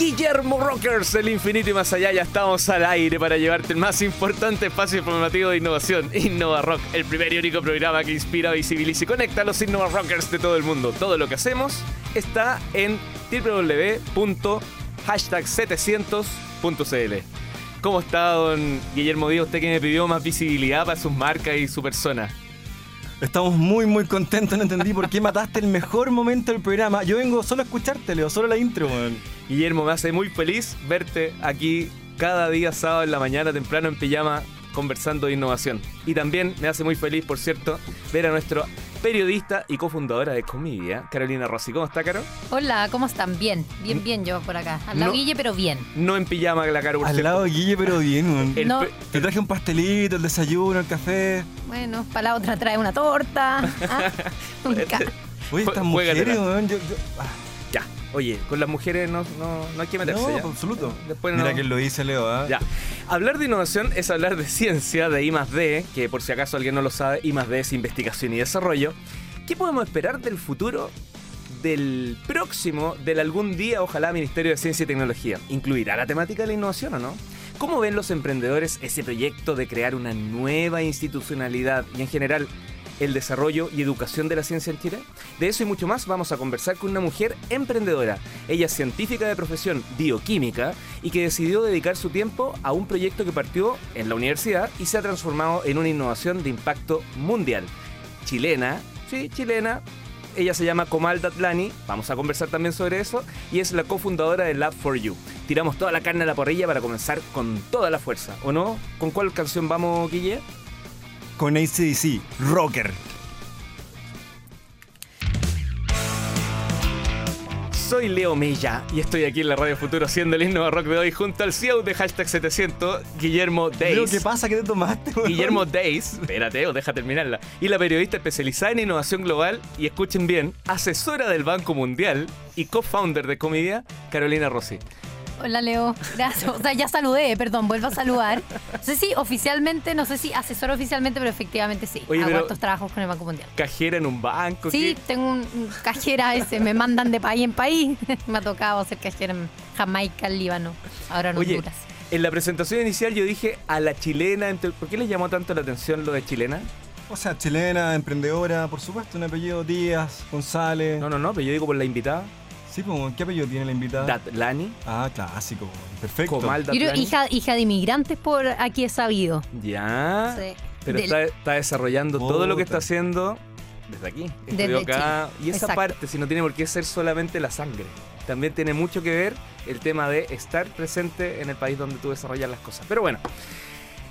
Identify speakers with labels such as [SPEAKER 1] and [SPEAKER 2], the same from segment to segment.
[SPEAKER 1] Guillermo Rockers, el infinito y más allá, ya estamos al aire para llevarte el más importante espacio informativo de innovación, Innova Rock, el primer y único programa que inspira, visibiliza y conecta a los Innova Rockers de todo el mundo. Todo lo que hacemos está en www.hashtag700.cl. ¿Cómo está, don Guillermo Díaz? Usted que me pidió más visibilidad para sus marcas y su persona.
[SPEAKER 2] Estamos muy, muy contentos. No entendí por qué mataste el mejor momento del programa. Yo vengo solo a escucharte, Leo, solo la intro, weón.
[SPEAKER 1] Guillermo, me hace muy feliz verte aquí cada día sábado en la mañana temprano en pijama conversando de innovación. Y también me hace muy feliz, por cierto, ver a nuestro periodista y cofundadora de Comedia, Carolina Rossi. ¿Cómo está, Caro?
[SPEAKER 3] Hola, ¿cómo están? Bien, bien, bien yo por acá. Al lado
[SPEAKER 1] No.
[SPEAKER 3] Guille, pero bien.
[SPEAKER 1] No en pijama, la Caro,
[SPEAKER 2] Al
[SPEAKER 1] cierto.
[SPEAKER 2] lado de Guille, pero bien, weón.
[SPEAKER 1] El
[SPEAKER 3] No.
[SPEAKER 2] Te traje un pastelito, el desayuno, el café.
[SPEAKER 3] Bueno, para la otra trae una torta. Ah,
[SPEAKER 2] Oye, estas mujeres. Yo, yo- ah,
[SPEAKER 1] oye, con las mujeres no, no, no hay que meterse.
[SPEAKER 2] no, absoluto.
[SPEAKER 1] Después
[SPEAKER 2] Mira
[SPEAKER 1] no-
[SPEAKER 2] que lo dice Leo, ¿ah?
[SPEAKER 1] Ya. Hablar de innovación es hablar de ciencia, de I D, que por si acaso alguien no lo sabe, I D es investigación y desarrollo. ¿Qué podemos esperar del futuro del próximo, del algún día, ojalá, Ministerio de Ciencia y Tecnología? ¿Incluirá la temática de la innovación o no? ¿Cómo ven los emprendedores ese proyecto de crear una nueva institucionalidad y en general el desarrollo y educación de la ciencia en Chile? De eso y mucho más vamos a conversar con una mujer emprendedora. Ella es científica de profesión bioquímica y que decidió dedicar su tiempo a un proyecto que partió en la universidad y se ha transformado en una innovación de impacto mundial. Chilena, sí, chilena. Ella se llama Comal Datlani, vamos a conversar también sobre eso, y es la cofundadora de Lab for You. Tiramos toda la carne a la parrilla para comenzar con toda la fuerza, ¿o no? ¿Con cuál canción vamos, Guille?
[SPEAKER 2] Con ACDC, Rocker.
[SPEAKER 1] Soy Leo Mella y estoy aquí en la Radio Futuro haciendo el Innova Rock de hoy junto al CEO de Hashtag 700, Guillermo
[SPEAKER 2] Leo,
[SPEAKER 1] Days.
[SPEAKER 2] ¿qué pasa? ¿Qué te tomaste, weón?
[SPEAKER 1] Guillermo Days, espérate, o deja terminarla. Y la periodista especializada en innovación global y escuchen bien, asesora del Banco Mundial y co-founder de Comedia, Carolina Rossi.
[SPEAKER 3] Hola, Leo. Gracias. O sea, ya saludé, perdón, vuelvo a saludar. No sé si oficialmente, no sé si asesor oficialmente, pero efectivamente sí.
[SPEAKER 1] Oye,
[SPEAKER 3] Hago
[SPEAKER 1] pero-
[SPEAKER 3] hartos trabajos con el Banco Mundial.
[SPEAKER 1] Cajera en un banco.
[SPEAKER 3] Sí,
[SPEAKER 1] ¿qué?
[SPEAKER 3] tengo un, un cajera ese, me mandan de país en país. Me ha tocado ser cajera en Jamaica, Líbano, ahora en
[SPEAKER 1] Oye,
[SPEAKER 3] Honduras.
[SPEAKER 1] en la presentación inicial yo dije a la chilena, ¿por qué les llamó tanto la atención lo de chilena?
[SPEAKER 2] O sea, chilena, emprendedora, por supuesto, un apellido Díaz, González.
[SPEAKER 1] No, no, no, pero yo digo por la invitada,
[SPEAKER 2] Sí, pues, ¿qué apellido tiene la invitada?
[SPEAKER 1] Datlani,
[SPEAKER 2] Ah, clásico, perfecto.
[SPEAKER 1] Comal
[SPEAKER 3] Yo creo
[SPEAKER 1] Datlani.
[SPEAKER 3] hija, hija de inmigrantes por aquí he sabido.
[SPEAKER 1] Ya.
[SPEAKER 3] Sí.
[SPEAKER 1] Pero
[SPEAKER 3] Del-
[SPEAKER 1] está, está desarrollando todo lo que está haciendo desde aquí.
[SPEAKER 3] Desde
[SPEAKER 1] Estudió acá.
[SPEAKER 3] Chile.
[SPEAKER 1] Y esa
[SPEAKER 3] Exacto.
[SPEAKER 1] parte, si no tiene por qué ser solamente la sangre. También tiene mucho que ver el tema de estar presente en el país donde tú desarrollas las cosas. Pero bueno.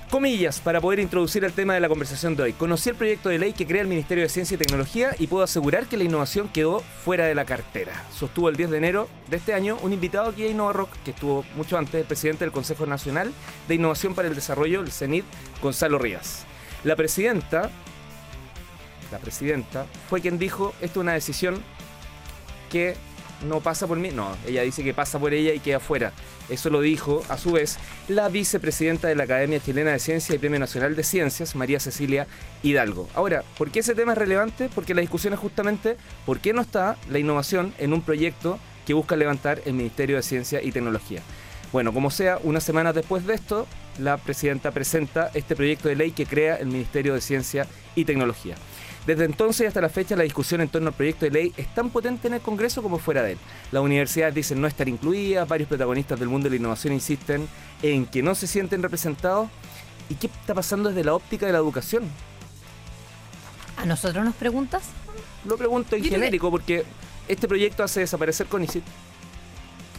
[SPEAKER 1] Comillas, para poder introducir el tema de la conversación de hoy. Conocí el proyecto de ley que crea el Ministerio de Ciencia y Tecnología y puedo asegurar que la innovación quedó fuera de la cartera. Sostuvo el 10 de enero de este año un invitado aquí a Rock, que estuvo mucho antes, el presidente del Consejo Nacional de Innovación para el Desarrollo, el CENIT, Gonzalo Rivas. La presidenta, la presidenta, fue quien dijo, esto es una decisión que no pasa por mí. No, ella dice que pasa por ella y queda fuera. Eso lo dijo, a su vez, la vicepresidenta de la Academia Chilena de Ciencia y Premio Nacional de Ciencias, María Cecilia Hidalgo. Ahora, ¿por qué ese tema es relevante? Porque la discusión es justamente por qué no está la innovación en un proyecto que busca levantar el Ministerio de Ciencia y Tecnología. Bueno, como sea, unas semanas después de esto, la presidenta presenta este proyecto de ley que crea el Ministerio de Ciencia y Tecnología. Desde entonces y hasta la fecha, la discusión en torno al proyecto de ley es tan potente en el Congreso como fuera de él. Las universidades dicen no estar incluidas, varios protagonistas del mundo de la innovación insisten en que no se sienten representados. ¿Y qué está pasando desde la óptica de la educación?
[SPEAKER 3] ¿A nosotros nos preguntas?
[SPEAKER 1] Lo pregunto en genérico porque este proyecto hace desaparecer CONICIT.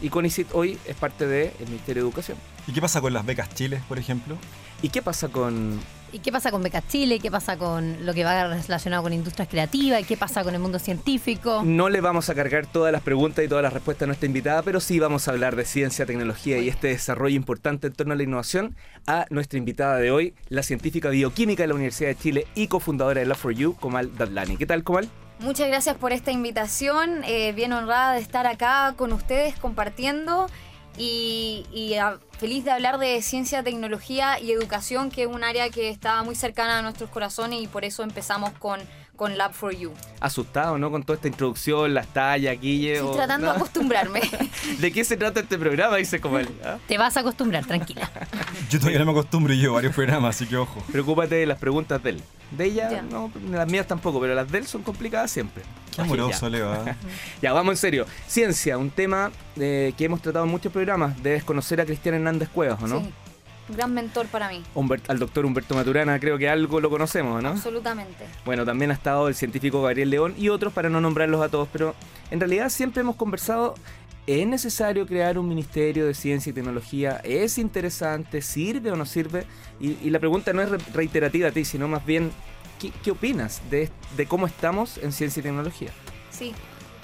[SPEAKER 1] Y CONICIT hoy es parte del Ministerio de Educación.
[SPEAKER 2] ¿Y qué pasa con las becas Chile, por ejemplo?
[SPEAKER 1] ¿Y qué pasa con
[SPEAKER 3] ¿Y qué pasa con Becas Chile? ¿Qué pasa con lo que va relacionado con industrias creativas? ¿Y qué pasa con el mundo científico?
[SPEAKER 1] No le vamos a cargar todas las preguntas y todas las respuestas a nuestra invitada, pero sí vamos a hablar de ciencia, tecnología y este desarrollo importante en torno a la innovación a nuestra invitada de hoy, la científica bioquímica de la Universidad de Chile y cofundadora de Love for You, Comal Datlani. ¿Qué tal, Comal?
[SPEAKER 4] Muchas gracias por esta invitación, eh, bien honrada de estar acá con ustedes compartiendo y, y, ah, feliz de hablar de ciencia, tecnología y educación, que es un área que está muy cercana a nuestros corazones y por eso empezamos con, con Lab for You.
[SPEAKER 1] Asustado, ¿no? Con toda esta introducción, las tallas, Guille.
[SPEAKER 4] Estoy
[SPEAKER 1] o-
[SPEAKER 4] tratando
[SPEAKER 1] no.
[SPEAKER 4] de acostumbrarme.
[SPEAKER 1] ¿De qué se trata este programa? Dice Comal. ¿ah?
[SPEAKER 3] Te vas a acostumbrar, tranquila.
[SPEAKER 2] Yo todavía no me acostumbro y llevo varios programas, así que ojo.
[SPEAKER 1] Preocúpate de las preguntas de él. De ella,
[SPEAKER 4] Ya.
[SPEAKER 1] no, las mías tampoco, pero las de él son complicadas siempre.
[SPEAKER 2] Qué amoroso. Leo. ¿ah?
[SPEAKER 1] Ya, vamos en serio. Ciencia, un tema eh, que hemos tratado en muchos programas. Debes conocer a Cristian Hernández Cuevas, ¿o no?
[SPEAKER 4] Sí, gran mentor para mí.
[SPEAKER 1] Humbert- al doctor Humberto Maturana, creo que algo lo conocemos, ¿no?
[SPEAKER 4] Absolutamente.
[SPEAKER 1] Bueno, también ha estado el científico Gabriel León y otros para no nombrarlos a todos, pero en realidad siempre hemos conversado, ¿es necesario crear un ministerio de ciencia y tecnología? ¿Es interesante? ¿Sirve o no sirve? Y, y la pregunta no es re- reiterativa a ti, sino más bien, ¿qué, qué opinas de, de cómo estamos en ciencia y tecnología?
[SPEAKER 4] Sí.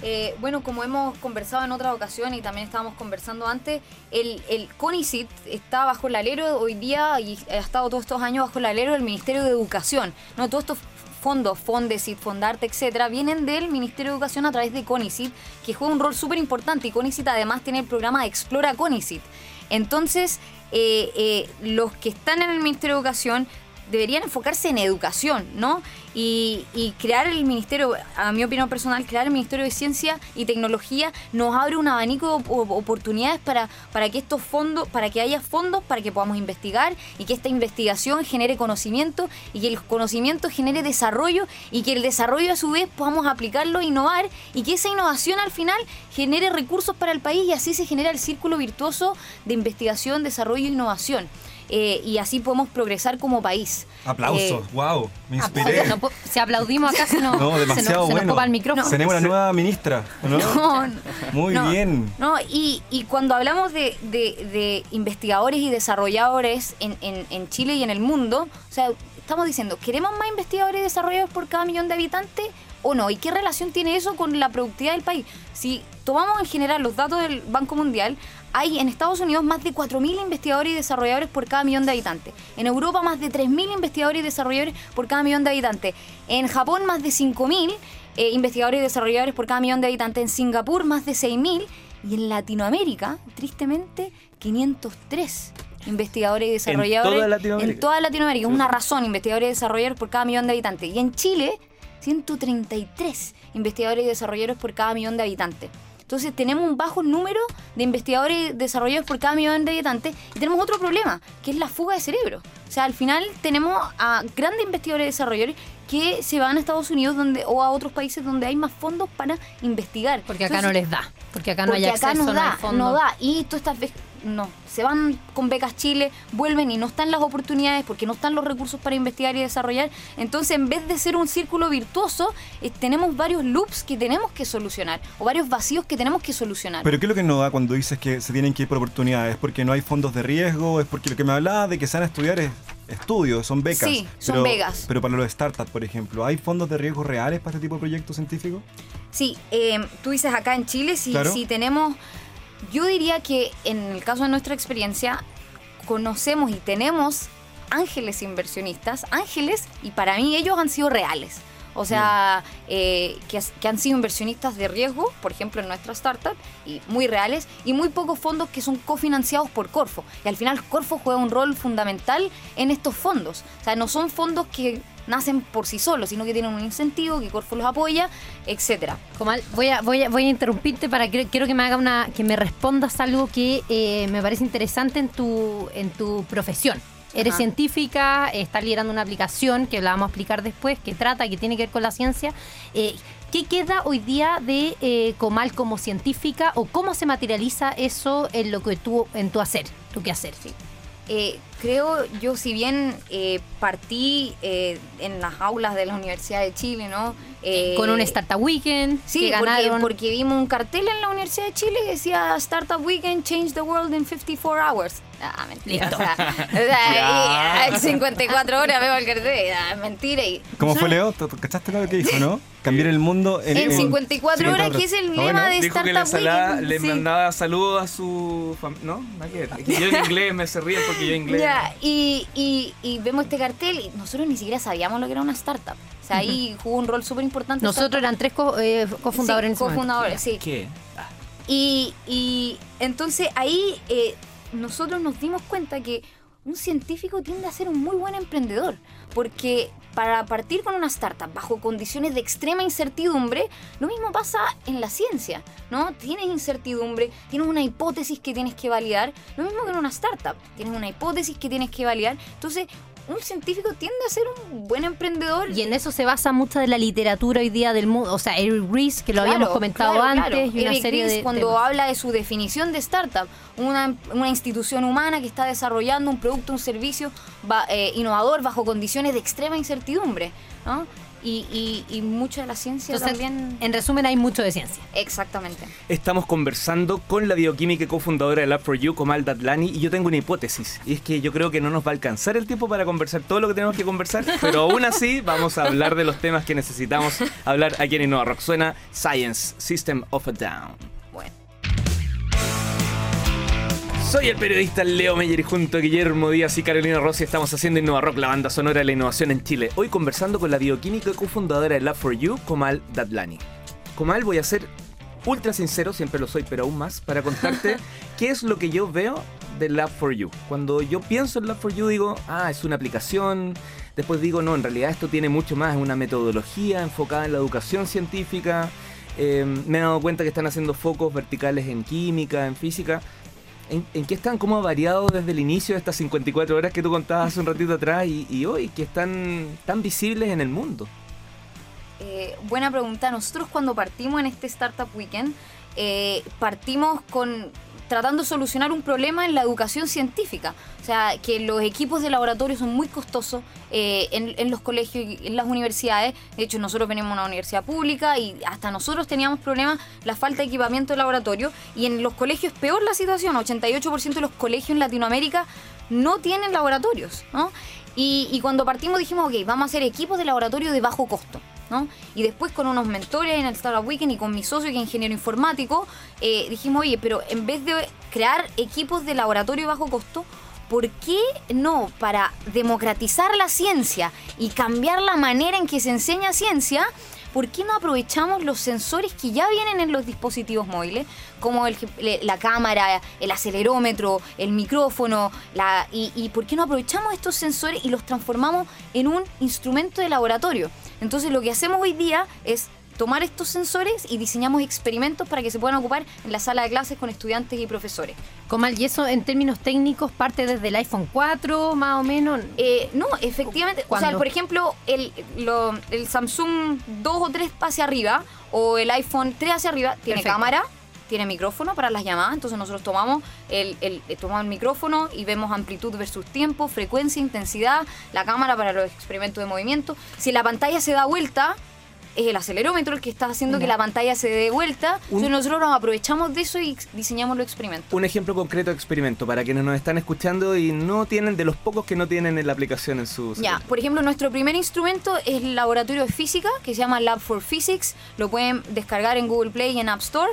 [SPEAKER 4] Eh, bueno, como hemos conversado en otra ocasión y también estábamos conversando antes, el, el CONICIT está bajo el alero hoy día y ha estado todos estos años bajo el alero del Ministerio de Educación. ¿no? Todos estos fondos, Fondesit, Fondarte, etcétera, vienen del Ministerio de Educación a través de CONICIT, que juega un rol súper importante y CONICIT además tiene el programa Explora CONICIT. Entonces, eh, eh, los que están en el Ministerio de Educación deberían enfocarse en educación, ¿no? Y, y crear el ministerio, a mi opinión personal, crear el Ministerio de Ciencia y Tecnología nos abre un abanico de op- oportunidades para, para que estos fondos, para que haya fondos, para que podamos investigar y que esta investigación genere conocimiento y que el conocimiento genere desarrollo y que el desarrollo a su vez podamos aplicarlo, innovar y que esa innovación al final genere recursos para el país y así se genera el círculo virtuoso de investigación, desarrollo e innovación. Eh, y así podemos progresar como país.
[SPEAKER 2] Aplausos,
[SPEAKER 4] Eh,
[SPEAKER 2] wow, me inspiré.
[SPEAKER 3] No po- si aplaudimos acá, se nos,
[SPEAKER 2] No,
[SPEAKER 3] se nos-
[SPEAKER 2] demasiado
[SPEAKER 3] se nos
[SPEAKER 2] bueno.
[SPEAKER 3] copa el micrófono.
[SPEAKER 2] Tenemos una nueva ministra, ¿no? Muy bien.
[SPEAKER 4] No, y, y cuando hablamos de, de- de investigadores y desarrolladores en, en- en Chile y en el mundo, o sea, estamos diciendo, ¿queremos más investigadores y desarrolladores por cada millón de habitantes o no? ¿Y qué relación tiene eso con la productividad del país? Si tomamos en general los datos del Banco Mundial, hay en Estados Unidos más de 4.000 investigadores y desarrolladores por cada millón de habitantes. En Europa más de 3.000 investigadores y desarrolladores por cada millón de habitantes. En Japón más de 5.000 eh, investigadores y desarrolladores por cada millón de habitantes. En Singapur más de 6.000. Y en Latinoamérica, tristemente, 503 investigadores y desarrolladores.
[SPEAKER 1] toda Latinoamérica.
[SPEAKER 4] En toda Latinoamérica. Una razón, investigadores y desarrolladores por cada millón de habitantes. Y en Chile, 133 investigadores y desarrolladores por cada millón de habitantes. Entonces tenemos un bajo número de investigadores y desarrolladores por cada millón de habitantes y tenemos otro problema, que es la fuga de cerebro. O sea, al final tenemos a grandes investigadores y desarrolladores que se van a Estados Unidos donde, o a otros países donde hay más fondos para investigar.
[SPEAKER 3] Porque acá no les da. Porque acá no
[SPEAKER 4] porque
[SPEAKER 3] hay
[SPEAKER 4] acá
[SPEAKER 3] acceso,
[SPEAKER 4] no
[SPEAKER 3] no hay
[SPEAKER 4] da,
[SPEAKER 3] fondo.
[SPEAKER 4] no da. Y estas veces, no, se van con becas Chile, vuelven y no están las oportunidades porque no están los recursos para investigar y desarrollar. Entonces, en vez de ser un círculo virtuoso, eh, tenemos varios loops que tenemos que solucionar o varios vacíos que tenemos que solucionar.
[SPEAKER 2] Pero ¿qué es lo que no da cuando dices que se tienen que ir por oportunidades? ¿Es porque no hay fondos de riesgo? ¿Es porque lo que me hablaba de que se van a estudiar es estudios, son becas?
[SPEAKER 4] Sí, son
[SPEAKER 2] Pero-
[SPEAKER 4] becas.
[SPEAKER 2] Pero para los startups, por ejemplo, ¿hay fondos de riesgo reales para este tipo de proyectos científicos?
[SPEAKER 4] Sí, eh, tú dices acá en Chile, si,
[SPEAKER 2] Claro.
[SPEAKER 4] si tenemos, yo diría que en el caso de nuestra experiencia, conocemos y tenemos ángeles inversionistas, ángeles, y para mí ellos han sido reales. O sea, eh, que, han sido inversionistas de riesgo, por ejemplo, en nuestra startup, y muy reales, y muy pocos fondos que son cofinanciados por Corfo. Y al final Corfo juega un rol fundamental en estos fondos. O sea, no son fondos que nacen por sí solos, sino que tienen un incentivo, que Corfo los apoya, etcétera.
[SPEAKER 3] Comal, voy a, voy a, voy a interrumpirte para que quiero que me haga una, que me respondas algo que eh, me parece interesante en tu, en tu profesión. Eres
[SPEAKER 4] Ajá.
[SPEAKER 3] científica, estás liderando una aplicación que la vamos a explicar después, que trata, que tiene que ver con la ciencia. Eh, ¿Qué queda hoy día de eh, Comal como científica o cómo se materializa eso en lo que tú, en tu hacer, tu quehacer? Sí.
[SPEAKER 4] Eh, creo yo, si bien eh, partí eh, en las aulas de la Universidad de Chile, ¿no? Eh,
[SPEAKER 3] con un Startup Weekend
[SPEAKER 4] Sí,
[SPEAKER 3] que
[SPEAKER 4] porque,
[SPEAKER 3] ganaron.
[SPEAKER 4] porque vimos un cartel en la Universidad de Chile que decía Startup Weekend Change the World in 54 Hours. Ah, mentira. O sea, o sea, ahí, 54 horas veo el cartel. Ah, mentira. Y,
[SPEAKER 2] ¿Cómo fue Leo? ¿Tú- tú ¿Cachaste lo que hizo, no? Cambiar el mundo en,
[SPEAKER 4] En 54 horas, que es el lema
[SPEAKER 2] bueno.
[SPEAKER 4] de
[SPEAKER 1] Dijo que la
[SPEAKER 4] Startup Weekend,
[SPEAKER 1] le
[SPEAKER 4] sí.
[SPEAKER 1] mandaba saludos a su familia. ¿No? Que que Yo en inglés me se ríen porque yo en inglés.
[SPEAKER 4] Y, y, y vemos este cartel y nosotros ni siquiera sabíamos lo que era una startup. O sea, ahí jugó un rol súper importante.
[SPEAKER 3] Nosotros
[SPEAKER 4] startup.
[SPEAKER 3] eran tres co- eh, cofundadores
[SPEAKER 4] Sí,
[SPEAKER 3] en ese momento.
[SPEAKER 4] cofundadores, sí.
[SPEAKER 1] ¿Qué?
[SPEAKER 4] Y, y entonces ahí eh, nosotros nos dimos cuenta que un científico tiende a ser un muy buen emprendedor, porque para partir con una startup bajo condiciones de extrema incertidumbre, lo mismo pasa en la ciencia, ¿no? Tienes incertidumbre, tienes una hipótesis que tienes que validar, lo mismo que en una startup, tienes una hipótesis que tienes que validar, entonces un científico tiende a ser un buen emprendedor.
[SPEAKER 3] Y en eso se basa mucha de la literatura hoy día del mundo. O sea, Eric Ries, que lo
[SPEAKER 4] Claro,
[SPEAKER 3] habíamos comentado
[SPEAKER 4] claro,
[SPEAKER 3] antes,
[SPEAKER 4] claro.
[SPEAKER 3] y una
[SPEAKER 4] Eric
[SPEAKER 3] serie
[SPEAKER 4] Ries,
[SPEAKER 3] de.
[SPEAKER 4] cuando
[SPEAKER 3] temas.
[SPEAKER 4] habla de su definición de startup, una, una institución humana que está desarrollando un producto, un servicio ba- eh, innovador bajo condiciones de extrema incertidumbre, ¿no? Y, y, y mucho de la ciencia
[SPEAKER 3] Entonces,
[SPEAKER 4] también.
[SPEAKER 3] en resumen, hay mucho de ciencia.
[SPEAKER 4] Exactamente.
[SPEAKER 1] Estamos conversando con la bioquímica y cofundadora de Lab4U, Comal Datlani, y yo tengo una hipótesis. Y es que yo creo que no nos va a alcanzar el tiempo para conversar todo lo que tenemos que conversar, pero aún así vamos a hablar de los temas que necesitamos hablar aquí en Innova Rock. Suena Science, System of a Down. Soy el periodista Leo Meyer y junto a Guillermo Díaz y Carolina Rossi estamos haciendo Innova Rock, la banda sonora de la innovación en Chile. Hoy conversando con la bioquímica y cofundadora de Lab4U, Comal Datlani. Comal, voy a ser ultra sincero, siempre lo soy, pero aún más, para contarte qué es lo que yo veo de Lab4U. Cuando yo pienso en Lab4U digo, ah, es una aplicación. Después digo, no, en realidad esto tiene mucho más, es una metodología enfocada en la educación científica. Eh, me he dado cuenta que están haciendo focos verticales en química, en física. ¿En, qué están? ¿Cómo ha variado desde el inicio de estas 54 horas que tú contabas hace un ratito atrás y, y hoy que están tan visibles en el mundo?
[SPEAKER 4] Eh, buena pregunta. Nosotros cuando partimos en este Startup Weekend, eh, partimos con tratando de solucionar un problema en la educación científica. O sea, que los equipos de laboratorio son muy costosos eh, en, los colegios y en las universidades. De hecho, nosotros venimos de una universidad pública y hasta nosotros teníamos problemas, la falta de equipamiento de laboratorio. Y en los colegios es peor la situación. 88% de los colegios en Latinoamérica no tienen laboratorios. ¿no? Y, y cuando partimos dijimos, ok, vamos a hacer equipos de laboratorio de bajo costo. ¿No? Y después con unos mentores en el Startup Weekend y con mi socio que es ingeniero informático, eh, dijimos, oye, pero en vez de crear equipos de laboratorio bajo costo, ¿por qué no para democratizar la ciencia y cambiar la manera en que se enseña ciencia? ¿Por qué no aprovechamos los sensores que ya vienen en los dispositivos móviles, como el, la cámara, el acelerómetro, el micrófono, la, y, y por qué no aprovechamos estos sensores y los transformamos en un instrumento de laboratorio? Entonces lo que hacemos hoy día es tomar estos sensores y diseñamos experimentos para que se puedan ocupar en la sala de clases con estudiantes y profesores.
[SPEAKER 3] Comal, y eso en términos técnicos parte desde el iPhone 4, más o menos.
[SPEAKER 4] Eh, no, efectivamente. O sea, por ejemplo, el, lo- el Samsung 2 o 3 hacia arriba o el iPhone 3 hacia arriba tiene
[SPEAKER 3] Perfecto.
[SPEAKER 4] cámara, tiene micrófono para las llamadas. Entonces nosotros tomamos el, el- eh, tomamos el micrófono y vemos amplitud versus tiempo, frecuencia, intensidad, la cámara para los experimentos de movimiento. Si la pantalla se da vuelta, es el acelerómetro el que está haciendo que la pantalla se dé vuelta.
[SPEAKER 1] Un-
[SPEAKER 4] Entonces nosotros nos aprovechamos de eso y diseñamos los experimentos.
[SPEAKER 1] Un ejemplo concreto de experimento para quienes nos están escuchando y no tienen, de los pocos que no tienen en la aplicación en su
[SPEAKER 4] Ya, por ejemplo, nuestro primer instrumento es el laboratorio de física que se llama Lab for Physics. Lo pueden descargar en Google Play y en App Store.